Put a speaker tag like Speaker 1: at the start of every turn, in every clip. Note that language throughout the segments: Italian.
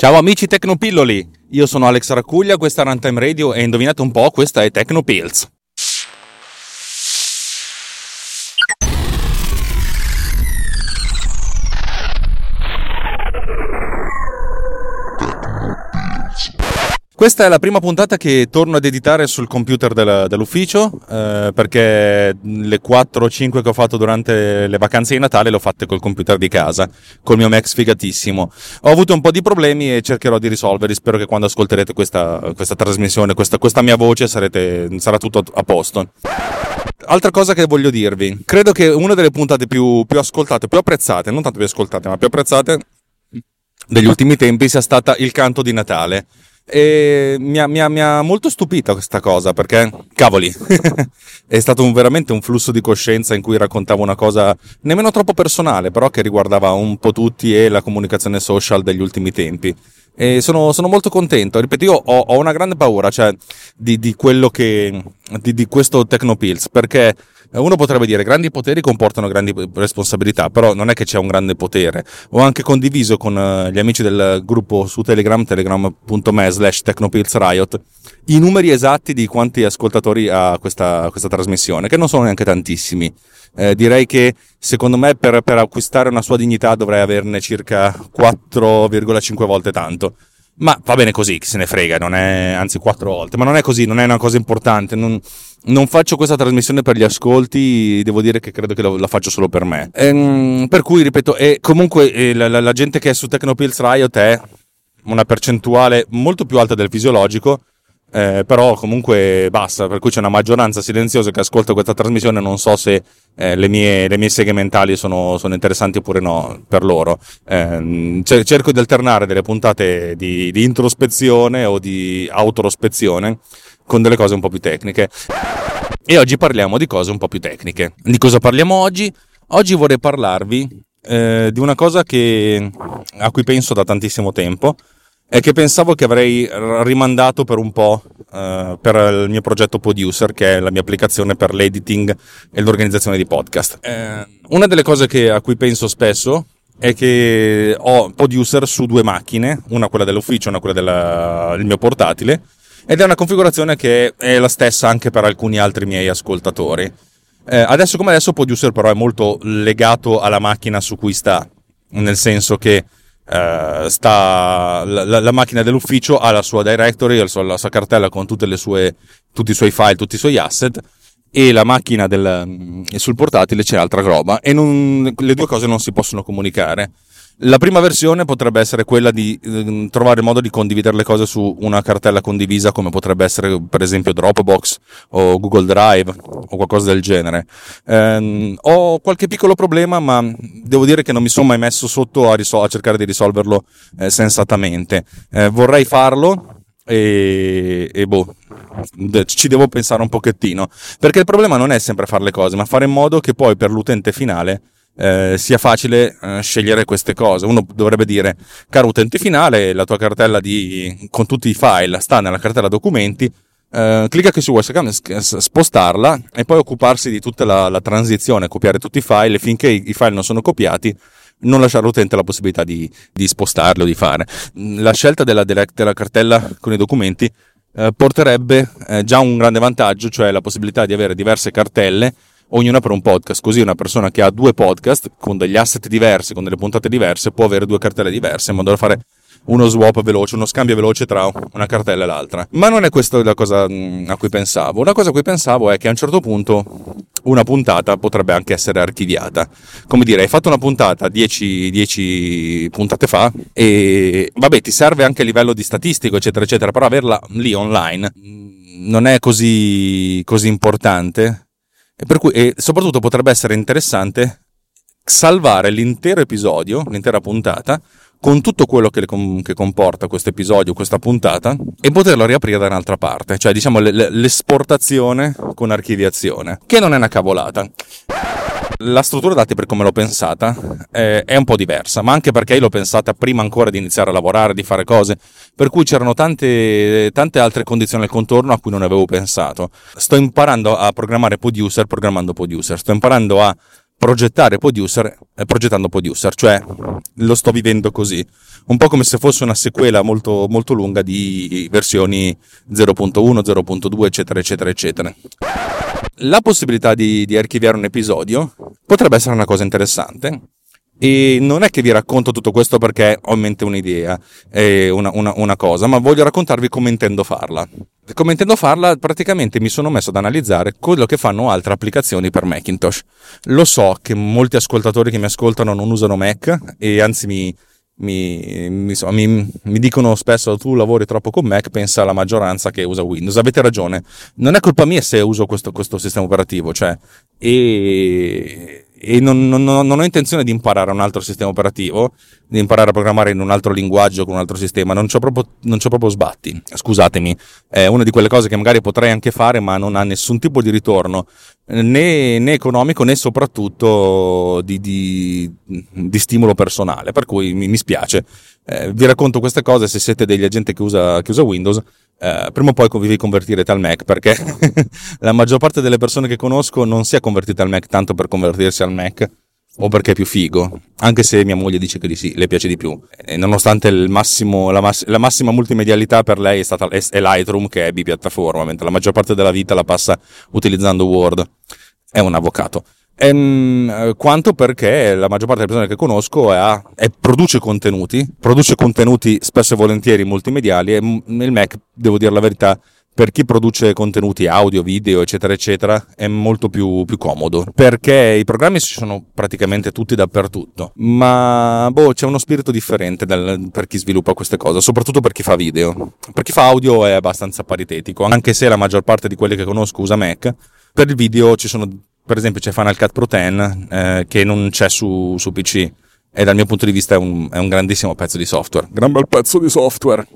Speaker 1: Ciao amici Tecnopilloli, io sono Alex Racuglia, questa è Runtime Radio e indovinate un po', questa è Tecnopills. Questa è la prima puntata che torno ad editare sul computer del, dell'ufficio eh, perché le 4 o 5 che ho fatto durante le vacanze di Natale le ho fatte col computer di casa, col mio Mac sfigatissimo. Ho avuto un po' di problemi e cercherò di risolverli. Spero che quando ascolterete questa, questa trasmissione, questa, questa, mia voce, sarete, sarà tutto a posto. Altra cosa che voglio dirvi, credo che una delle puntate più, più ascoltate, più apprezzate, non tanto più ascoltate, ma più apprezzate degli ultimi tempi sia stata il canto di Natale. E mi ha, mi, ha, mi ha, molto stupito questa cosa perché, cavoli, è stato un, veramente un flusso di coscienza in cui raccontavo una cosa nemmeno troppo personale, però che riguardava un po' tutti e la comunicazione social degli ultimi tempi. E sono, sono molto contento. Ripeto, io ho, ho una grande paura cioè, di, di, quello che, di, di questo Tecnopills perché uno potrebbe dire grandi poteri comportano grandi responsabilità, però non è che c'è un grande potere. Ho anche condiviso con eh, gli amici del gruppo su Telegram, telegram.me slash technopillsriot, i numeri esatti di quanti ascoltatori ha questa, questa trasmissione, che non sono neanche tantissimi. Eh, direi che secondo me per, per acquistare una sua dignità dovrei averne circa 4,5 volte tanto. Ma va bene così, chi se ne frega, non è, anzi quattro volte, ma non è così, non è una cosa importante. Non, non faccio questa trasmissione per gli ascolti, devo dire che credo che lo, la faccio solo per me. Ehm, per cui, ripeto, e comunque eh, la, la, la, gente che è su Technopills Riot è una percentuale molto più alta del fisiologico, eh, però comunque basta, per cui c'è una maggioranza silenziosa che ascolta questa trasmissione, non so se eh, le, mie, le, mie, segmentali sono, sono, interessanti oppure no per loro. Eh, cerco di alternare delle puntate di, di introspezione o di autorospezione con delle cose un po' più tecniche. E oggi parliamo di cose un po' più tecniche. Di cosa parliamo oggi? Oggi vorrei parlarvi eh, di una cosa che, a cui penso da tantissimo tempo e che pensavo che avrei rimandato per un po' uh, per il mio progetto Producer, che è la mia applicazione per l'editing e l'organizzazione di podcast. Eh, una delle cose che, a cui penso spesso è che ho Producer su due macchine, una quella dell'ufficio, una quella del mio portatile, ed è una configurazione che è la stessa anche per alcuni altri miei ascoltatori. Eh, adesso come adesso Producer però è molto legato alla macchina su cui sta, nel senso che Uh, sta la, la, la, macchina dell'ufficio ha la sua directory, la sua, la sua cartella con sue, tutti i suoi file, tutti i suoi asset e la macchina del, mm, sul portatile c'è altra roba e non, le due cose non si possono comunicare. La prima versione potrebbe essere quella di eh, trovare il modo di condividere le cose su una cartella condivisa come potrebbe essere per esempio Dropbox o Google Drive o qualcosa del genere. Eh, ho qualche piccolo problema ma devo dire che non mi sono mai messo sotto a, risol- a cercare di risolverlo eh, sensatamente. Eh, vorrei farlo e, e boh, ci devo pensare un pochettino perché il problema non è sempre fare le cose ma fare in modo che poi per l'utente finale eh, sia facile eh, scegliere queste cose. Uno dovrebbe dire, caro utente finale, la tua cartella di, con tutti i file sta nella cartella documenti, eh, clicca qui su WhatsApp, spostarla e poi occuparsi di tutta la, la transizione, copiare tutti i file e finché i, i file non sono copiati non lasciare all'utente la possibilità di, di spostarlo, di fare. La scelta della, della, della cartella con i documenti eh, porterebbe eh, già un grande vantaggio, cioè la possibilità di avere diverse cartelle ognuna per un podcast, così una persona che ha due podcast con degli asset diversi, con delle puntate diverse, può avere due cartelle diverse in modo da fare uno swap veloce, uno scambio veloce tra una cartella e l'altra. Ma non è questa la cosa mm, a cui pensavo. Una cosa a cui pensavo è che a un certo punto una puntata potrebbe anche essere archiviata. Come dire, hai fatto una puntata 10, puntate fa e vabbè, ti serve anche a livello di statistico, eccetera, eccetera, però averla lì online mm, non è così, così importante per cui, e soprattutto potrebbe essere interessante salvare l'intero episodio, l'intera puntata, con tutto quello che, che comporta questo episodio, questa puntata, e poterlo riaprire da un'altra parte, cioè diciamo l'esportazione con archiviazione, che non è una cavolata. La struttura dati per come l'ho pensata eh, è un po' diversa, ma anche perché l'ho pensata prima ancora di iniziare a lavorare, di fare cose, per cui c'erano tante, tante altre condizioni al contorno a cui non avevo pensato. Sto imparando a programmare producer programmando producer, sto imparando a progettare Producer eh, progettando Producer, cioè lo sto vivendo così, un po' come se fosse una sequela molto, molto lunga di versioni 0.1, 0.2, eccetera, eccetera, eccetera. La possibilità di, di archiviare un episodio potrebbe essere una cosa interessante, e non è che vi racconto tutto questo perché ho in mente un'idea, una, una, una, cosa, ma voglio raccontarvi come intendo farla. Come intendo farla, praticamente mi sono messo ad analizzare quello che fanno altre applicazioni per Macintosh. Lo so che molti ascoltatori che mi ascoltano non usano Mac e anzi mi, mi, mi, mi, mi, dicono spesso tu lavori troppo con Mac, pensa alla maggioranza che usa Windows. Avete ragione, non è colpa mia se uso questo, questo sistema operativo, cioè, e, e non, non, non, ho intenzione di imparare un altro sistema operativo, di imparare a programmare in un altro linguaggio con un altro sistema, non c'ho proprio, non c'ho proprio sbatti, scusatemi, è una di quelle cose che magari potrei anche fare ma non ha nessun tipo di ritorno, né, né economico né soprattutto di, di, di, stimolo personale, per cui mi, mi spiace. Eh, vi racconto queste cose se siete degli agenti che usa, che usa Windows, eh, prima o poi vi convertirete al Mac perché la maggior parte delle persone che conosco non si è convertita al Mac tanto per convertirsi al Mac o perché è più figo, anche se mia moglie dice che sì, le piace di più. E nonostante massimo, la, mass- la, massima multimedialità per lei è, stata, è, è Lightroom che è bipiattaforma, mentre la maggior parte della vita la passa utilizzando Word. È un avvocato. Ehm, quanto perché la maggior parte delle persone che conosco è, è, produce contenuti, produce contenuti spesso e volentieri multimediali e il Mac, devo dire la verità, per chi produce contenuti audio, video, eccetera, eccetera, è molto più, più, comodo perché i programmi ci sono praticamente tutti dappertutto, ma boh, c'è uno spirito differente del, per chi sviluppa queste cose, soprattutto per chi fa video. Per chi fa audio è abbastanza paritetico, anche se la maggior parte di quelli che conosco usa Mac. Per il video ci sono per esempio c'è Final Cut Pro 10 eh, che non c'è su, su, PC e dal mio punto di vista è un, è un grandissimo pezzo di software. Gran bel pezzo di software.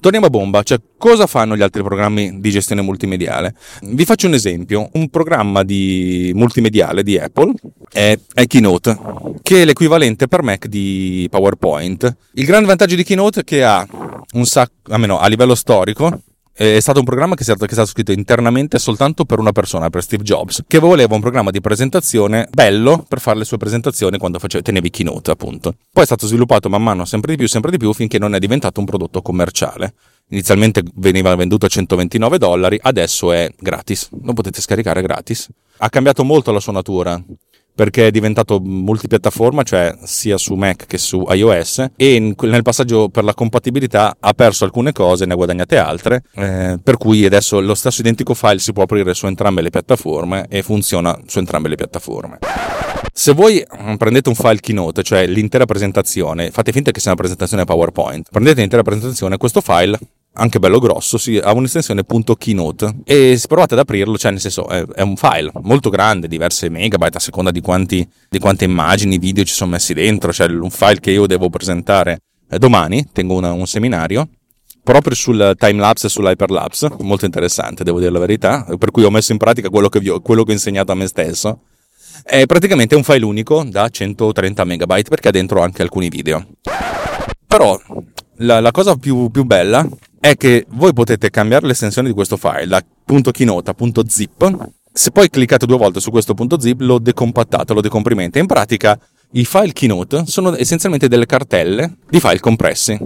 Speaker 1: Torniamo a bomba, cioè cosa fanno gli altri programmi di gestione multimediale? Vi faccio un esempio, un programma di multimediale di Apple è, è, Keynote, che è l'equivalente per Mac di PowerPoint. Il grande vantaggio di Keynote è che ha un sacco, almeno a livello storico, è stato un programma che è, stato, che è stato scritto internamente soltanto per una persona, per Steve Jobs, che voleva un programma di presentazione bello per fare le sue presentazioni quando facevi, tenevi keynote, appunto. Poi è stato sviluppato man mano sempre di più, sempre di più, finché non è diventato un prodotto commerciale. Inizialmente veniva venduto a 129 dollari, adesso è gratis, lo potete scaricare gratis. Ha cambiato molto la sua natura perché è diventato multipiattaforma, cioè sia su Mac che su iOS e nel passaggio per la compatibilità ha perso alcune cose, ne ha guadagnate altre, eh, per cui adesso lo stesso identico file si può aprire su entrambe le piattaforme e funziona su entrambe le piattaforme. Se voi mm, prendete un file keynote, cioè l'intera presentazione, fate finta che sia una presentazione PowerPoint, prendete l'intera presentazione, questo file anche bello grosso, sì, ha un'estensione .keynote e se provate ad aprirlo, cioè nel senso è, è, un file molto grande, diverse megabyte a seconda di, quanti, di quante immagini, video ci sono messi dentro, cioè un file che io devo presentare eh, domani, tengo una, un seminario proprio sul timelapse e sull'hyperlapse, molto interessante, devo dire la verità, per cui ho messo in pratica quello che, ho, quello che ho insegnato a me stesso. È praticamente un file unico da 130 megabyte perché ha dentro anche alcuni video. Però la, la cosa più, più, bella è che voi potete cambiare l'estensione di questo file da .keynote a .zip. Se poi cliccate due volte su questo .zip lo decompattate, lo decomprimete. In pratica i file Keynote sono essenzialmente delle cartelle di file compressi.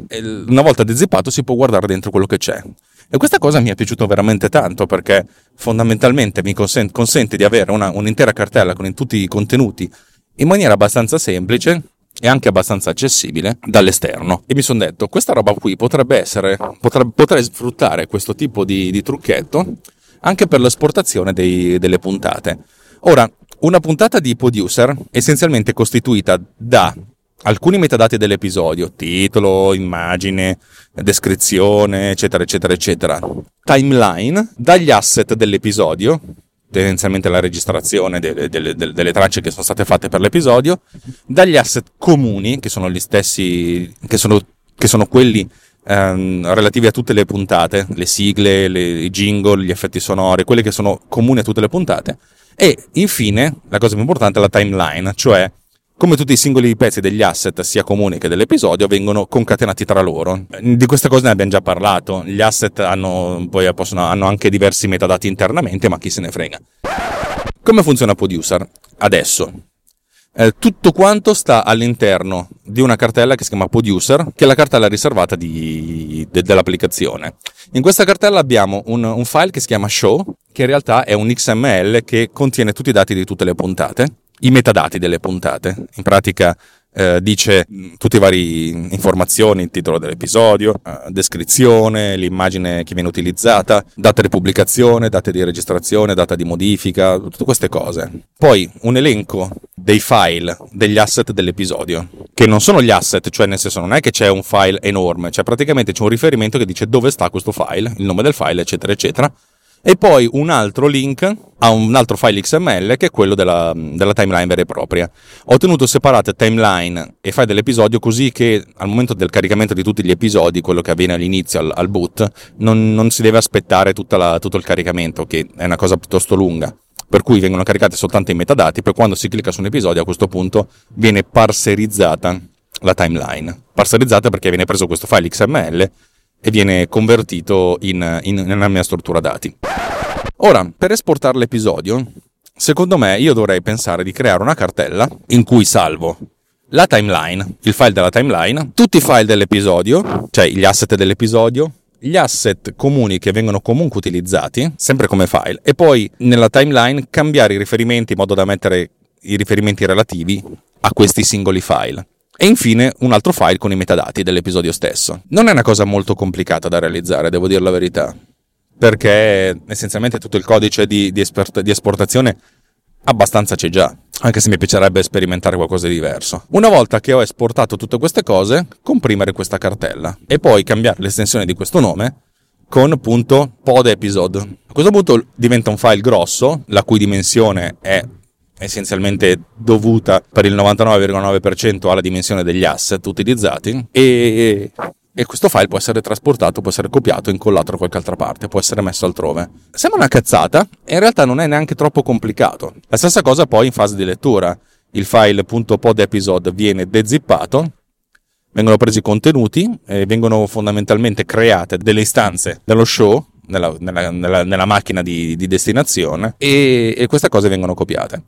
Speaker 1: Una volta dezippato si può guardare dentro quello che c'è. E questa cosa mi è piaciuta veramente tanto perché fondamentalmente mi consente, consente di avere una, un'intera cartella con tutti i contenuti in maniera abbastanza semplice e anche abbastanza accessibile dall'esterno. E mi sono detto, questa roba qui potrebbe essere, potrebbe, potrei sfruttare questo tipo di, di trucchetto anche per l'esportazione dei, delle puntate. Ora, una puntata di producer è essenzialmente costituita da alcuni metadati dell'episodio, titolo, immagine, descrizione, eccetera, eccetera, eccetera, timeline, dagli asset dell'episodio, tendenzialmente la registrazione delle, delle, delle, tracce che sono state fatte per l'episodio, dagli asset comuni, che sono gli stessi, che sono, che sono quelli ehm, relativi a tutte le puntate, le sigle, le, i jingle, gli effetti sonori, quelli che sono comuni a tutte le puntate, e infine, la cosa più importante la timeline, cioè come tutti i singoli pezzi degli asset, sia comuni che dell'episodio, vengono concatenati tra loro. Di queste cose ne abbiamo già parlato. Gli asset hanno, poi possono, hanno anche diversi metadati internamente, ma chi se ne frega. Come funziona Producer? adesso. Eh, tutto quanto sta all'interno di una cartella che si chiama Producer, che è la cartella riservata di, de, dell'applicazione. In questa cartella abbiamo un, un, file che si chiama Show, che in realtà è un XML che contiene tutti i dati di tutte le puntate, i metadati delle puntate. In pratica eh, dice tutte le varie informazioni, il titolo dell'episodio, eh, descrizione, l'immagine che viene utilizzata, data di pubblicazione, date di registrazione, data di modifica, tutte queste cose. Poi un elenco dei file, degli asset dell'episodio, che non sono gli asset, cioè nel senso non è che c'è un file enorme, cioè praticamente c'è un riferimento che dice dove sta questo file, il nome del file, eccetera, eccetera e poi un altro link a un altro file XML che è quello della, della, timeline vera e propria. Ho tenuto separate timeline e file dell'episodio così che al momento del caricamento di tutti gli episodi, quello che avviene all'inizio, al, al boot, non, non, si deve aspettare la, tutto il caricamento, che è una cosa piuttosto lunga. Per cui vengono caricati soltanto i metadati, poi quando si clicca su un episodio a questo punto viene parserizzata la timeline. Parserizzata perché viene preso questo file XML e viene convertito in, in, nella mia struttura dati. Ora, per esportare l'episodio, secondo me io dovrei pensare di creare una cartella in cui salvo la timeline, il file della timeline, tutti i file dell'episodio, cioè gli asset dell'episodio, gli asset comuni che vengono comunque utilizzati, sempre come file, e poi nella timeline cambiare i riferimenti in modo da mettere i riferimenti relativi a questi singoli file e infine un altro file con i metadati dell'episodio stesso. Non è una cosa molto complicata da realizzare, devo dire la verità, perché essenzialmente tutto il codice di, di, esport- di esportazione abbastanza c'è già, anche se mi piacerebbe sperimentare qualcosa di diverso. Una volta che ho esportato tutte queste cose, comprimere questa cartella e poi cambiare l'estensione di questo nome con appunto pod episode. A questo punto diventa un file grosso, la cui dimensione è essenzialmente dovuta per il 99,9% alla dimensione degli asset utilizzati e, e questo file può essere trasportato, può essere copiato, incollato da qualche altra parte, può essere messo altrove. Sembra una cazzata e in realtà non è neanche troppo complicato. La stessa cosa poi in fase di lettura. Il file .pod episode viene dezippato, vengono presi i contenuti e vengono fondamentalmente create delle istanze dello show nella, nella, nella, nella macchina di, di destinazione e, e, queste cose vengono copiate.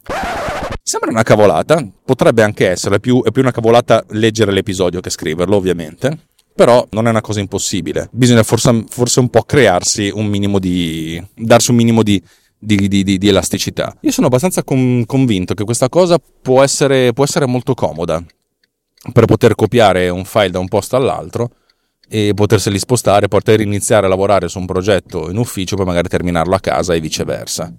Speaker 1: Sembra una cavolata, potrebbe anche essere, è più, è più una cavolata leggere l'episodio che scriverlo ovviamente, però non è una cosa impossibile. Bisogna forse, forse un po' crearsi un minimo di... darsi un minimo di, di, di, di, elasticità. Io sono abbastanza con, convinto che questa cosa può essere, può essere, molto comoda per poter copiare un file da un posto all'altro e poterseli spostare, poter iniziare a lavorare su un progetto in ufficio, poi magari terminarlo a casa e viceversa.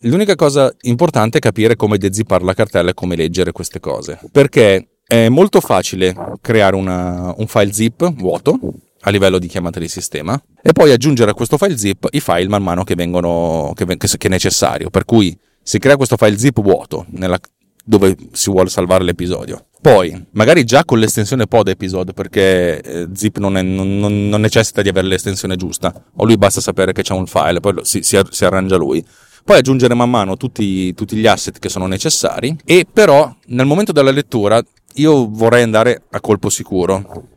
Speaker 1: L'unica cosa importante è capire come dezippare la cartella e come leggere queste cose, perché è molto facile creare una, un file zip vuoto a livello di chiamata di sistema e poi aggiungere a questo file zip i file man mano che vengono che, che, che è necessario, per cui si crea questo file zip vuoto nella, dove si vuole salvare l'episodio. Poi, magari già con l'estensione pod episode, perché eh, zip non, è, non, non, necessita di avere l'estensione giusta, o lui basta sapere che c'è un file, poi lo, si, si, si, arrangia lui. Poi aggiungere man mano tutti, tutti gli asset che sono necessari, e però nel momento della lettura io vorrei andare a colpo sicuro.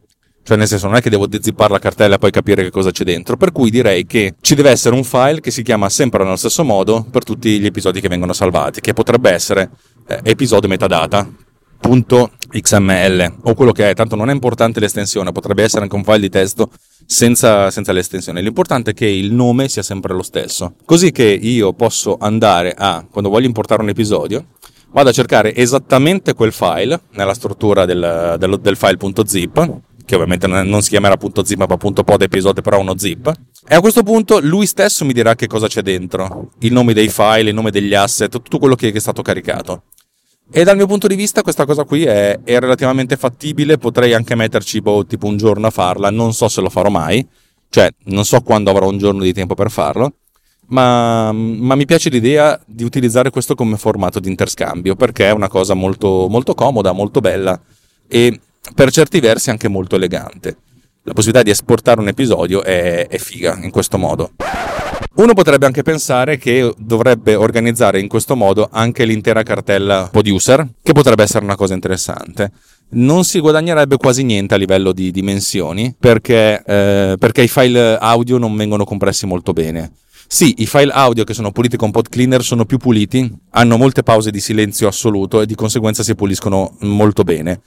Speaker 1: Cioè, nel senso, non è che devo dezippare la cartella e poi capire che cosa c'è dentro. Per cui direi che ci deve essere un file che si chiama sempre nello stesso modo per tutti gli episodi che vengono salvati, che potrebbe essere eh, episodio metadata .xml o quello che è, tanto non è importante l'estensione, potrebbe essere anche un file di testo senza, senza l'estensione. L'importante è che il nome sia sempre lo stesso, così che io posso andare a, quando voglio importare un episodio, vado a cercare esattamente quel file nella struttura del, del, del file.zip che ovviamente non si chiamerà .zip ma .pod episodio però uno zip. E a questo punto lui stesso mi dirà che cosa c'è dentro. Il nome dei file, il nome degli asset, tutto quello che è stato caricato. E dal mio punto di vista questa cosa qui è, è relativamente fattibile, potrei anche metterci boh, tipo un giorno a farla, non so se lo farò mai, cioè non so quando avrò un giorno di tempo per farlo, ma, ma, mi piace l'idea di utilizzare questo come formato di interscambio perché è una cosa molto, molto comoda, molto bella. E per certi versi anche molto elegante. La possibilità di esportare un episodio è, è figa in questo modo. Uno potrebbe anche pensare che dovrebbe organizzare in questo modo anche l'intera cartella producer, che potrebbe essere una cosa interessante. Non si guadagnerebbe quasi niente a livello di dimensioni perché, eh, perché i file audio non vengono compressi molto bene. Sì, i file audio che sono puliti con Pod Cleaner sono più puliti, hanno molte pause di silenzio assoluto e di conseguenza si puliscono molto bene.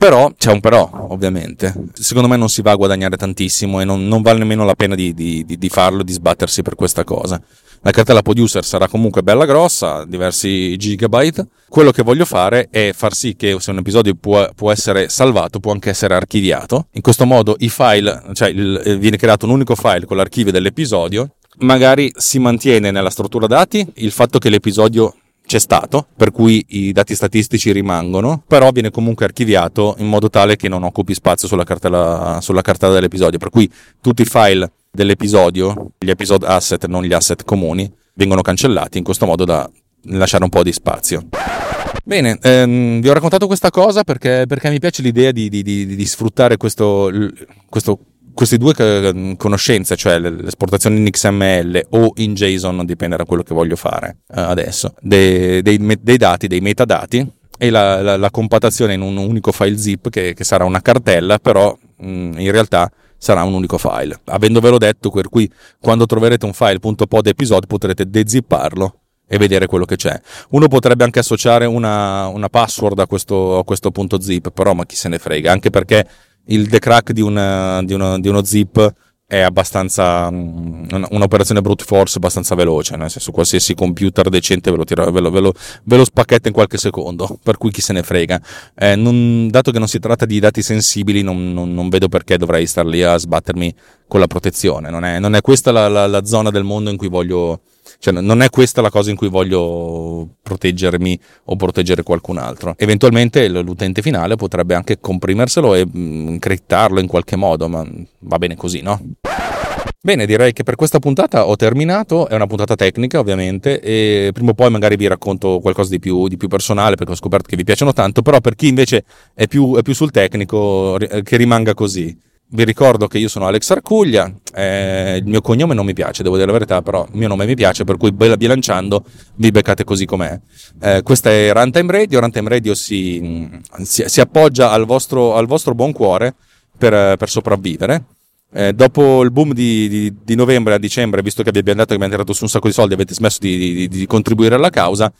Speaker 1: Però c'è un però, ovviamente. Secondo me non si va a guadagnare tantissimo e non, non vale nemmeno la pena di, di, di farlo, di sbattersi per questa cosa. La cartella producer sarà comunque bella grossa, diversi gigabyte. Quello che voglio fare è far sì che se un episodio può, può essere salvato, può anche essere archiviato. In questo modo i file, cioè il, viene creato un unico file con l'archivio dell'episodio. Magari si mantiene nella struttura dati il fatto che l'episodio c'è stato, per cui i dati statistici rimangono, però viene comunque archiviato in modo tale che non occupi spazio sulla cartella, sulla cartella dell'episodio, per cui tutti i file dell'episodio, gli episode asset, non gli asset comuni, vengono cancellati in questo modo da lasciare un po' di spazio. Bene, ehm, vi ho raccontato questa cosa perché, perché mi piace l'idea di, di, di, di sfruttare questo, questo queste due eh, conoscenze, cioè l'esportazione in XML o in JSON, dipende da quello che voglio fare uh, adesso, dei, dei, dei, dati, dei metadati e la, la, la, compatazione in un unico file zip che, che sarà una cartella, però mh, mm, in realtà sarà un unico file. Avendovelo detto, per cui quando troverete un file .pod episode potrete dezipparlo e vedere quello che c'è. Uno potrebbe anche associare una, una password a questo, a questo punto zip, però ma chi se ne frega, anche perché il decrack di, una, di, uno, di uno zip è abbastanza mm, un'operazione brute force abbastanza veloce, nel senso qualsiasi computer decente ve lo, tira, ve lo, ve lo, ve lo spacchetta in qualche secondo, per cui chi se ne frega. Eh, non, dato che non si tratta di dati sensibili, non, non, non, vedo perché dovrei star lì a sbattermi con la protezione. Non è, non è questa la, la, la zona del mondo in cui voglio, cioè, non è questa la cosa in cui voglio proteggermi o proteggere qualcun altro. Eventualmente l'utente finale potrebbe anche comprimerselo e mm, criptarlo in qualche modo, ma va bene così, no? Bene, direi che per questa puntata ho terminato, è una puntata tecnica ovviamente e prima o poi magari vi racconto qualcosa di più, di più personale perché ho scoperto che vi piacciono tanto, però per chi invece è più, è più sul tecnico che rimanga così. Vi ricordo che io sono Alex Arcuglia, eh, il mio cognome non mi piace, devo dire la verità, però il mio nome mi piace, per cui bilanciando vi beccate così com'è. Eh, questa è Runtime Radio, Runtime Radio si, si, si appoggia al vostro, al vostro, buon cuore per, per sopravvivere. Eh, dopo il boom di, di, di, novembre a dicembre, visto che vi abbiamo detto che abbiamo tirato su un sacco di soldi avete smesso di, di contribuire alla causa,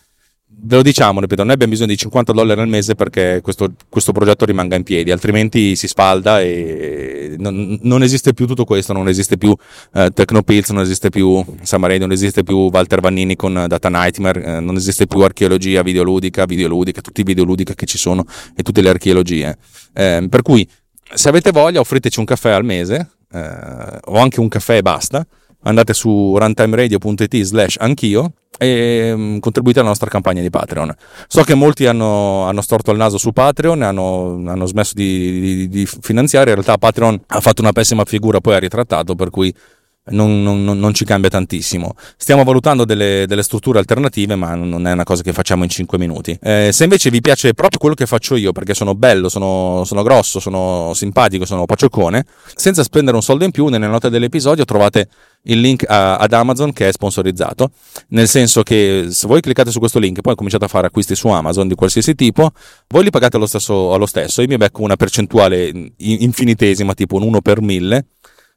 Speaker 1: ve lo diciamo, ripeto, noi abbiamo bisogno di 50 dollari al mese perché questo, questo progetto rimanga in piedi, altrimenti si spalda e non, non esiste più tutto questo, non esiste più eh, Tecnopills, non esiste più Samarei, non esiste più Walter Vannini con Data Nightmare, eh, non esiste più archeologia videoludica, videoludica, tutti i videoludica che ci sono e tutte le archeologie. Eh, per cui, se avete voglia, offriteci un caffè al mese, eh, o anche un caffè e basta, andate su runtimeradio.it slash anch'io e um, contribuite alla nostra campagna di Patreon. So che molti hanno, hanno storto il naso su Patreon, hanno, hanno smesso di, di, di, finanziare, in realtà Patreon ha fatto una pessima figura, poi ha ritrattato, per cui non, non, non, ci cambia tantissimo. Stiamo valutando delle, delle, strutture alternative, ma non è una cosa che facciamo in 5 minuti. Eh, se invece vi piace proprio quello che faccio io, perché sono bello, sono, sono grosso, sono simpatico, sono pacioccone, senza spendere un soldo in più, nelle note dell'episodio trovate il link a, ad Amazon che è sponsorizzato, nel senso che se voi cliccate su questo link e poi cominciate a fare acquisti su Amazon di qualsiasi tipo, voi li pagate allo stesso, allo stesso io mi becco una percentuale infinitesima, tipo un 1 per 1000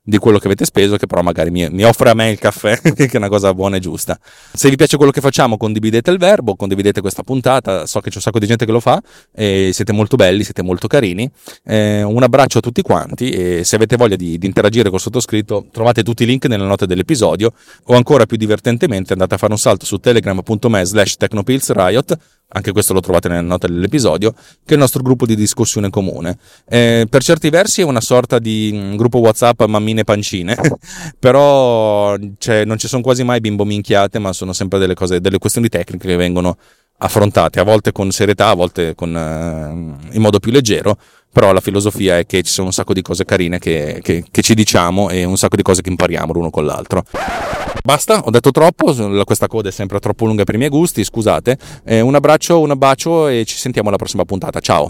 Speaker 1: di quello che avete speso, che però magari mi, mi, offre a me il caffè, che è una cosa buona e giusta. Se vi piace quello che facciamo, condividete il verbo, condividete questa puntata. So che c'è un sacco di gente che lo fa, e siete molto belli, siete molto carini. Eh, un abbraccio a tutti quanti e se avete voglia di, di interagire col sottoscritto, trovate tutti i link nelle note dell'episodio o ancora più divertentemente andate a fare un salto su telegram.me slash technopillsriot anche questo lo trovate nelle note dell'episodio, che è il nostro gruppo di discussione comune. Eh, per certi versi è una sorta di mm, gruppo WhatsApp mammine pancine, però cioè, non ci sono quasi mai bimbo minchiate, ma sono sempre delle, cose, delle questioni tecniche che vengono affrontate, a volte con serietà, a volte con, eh, in modo più leggero, però la filosofia è che ci sono un sacco di cose carine che, che, che ci diciamo e un sacco di cose che impariamo l'uno con l'altro. Basta, ho detto troppo, questa coda è sempre troppo lunga per i miei gusti, scusate. Eh, un abbraccio, un bacio e ci sentiamo alla prossima puntata. Ciao!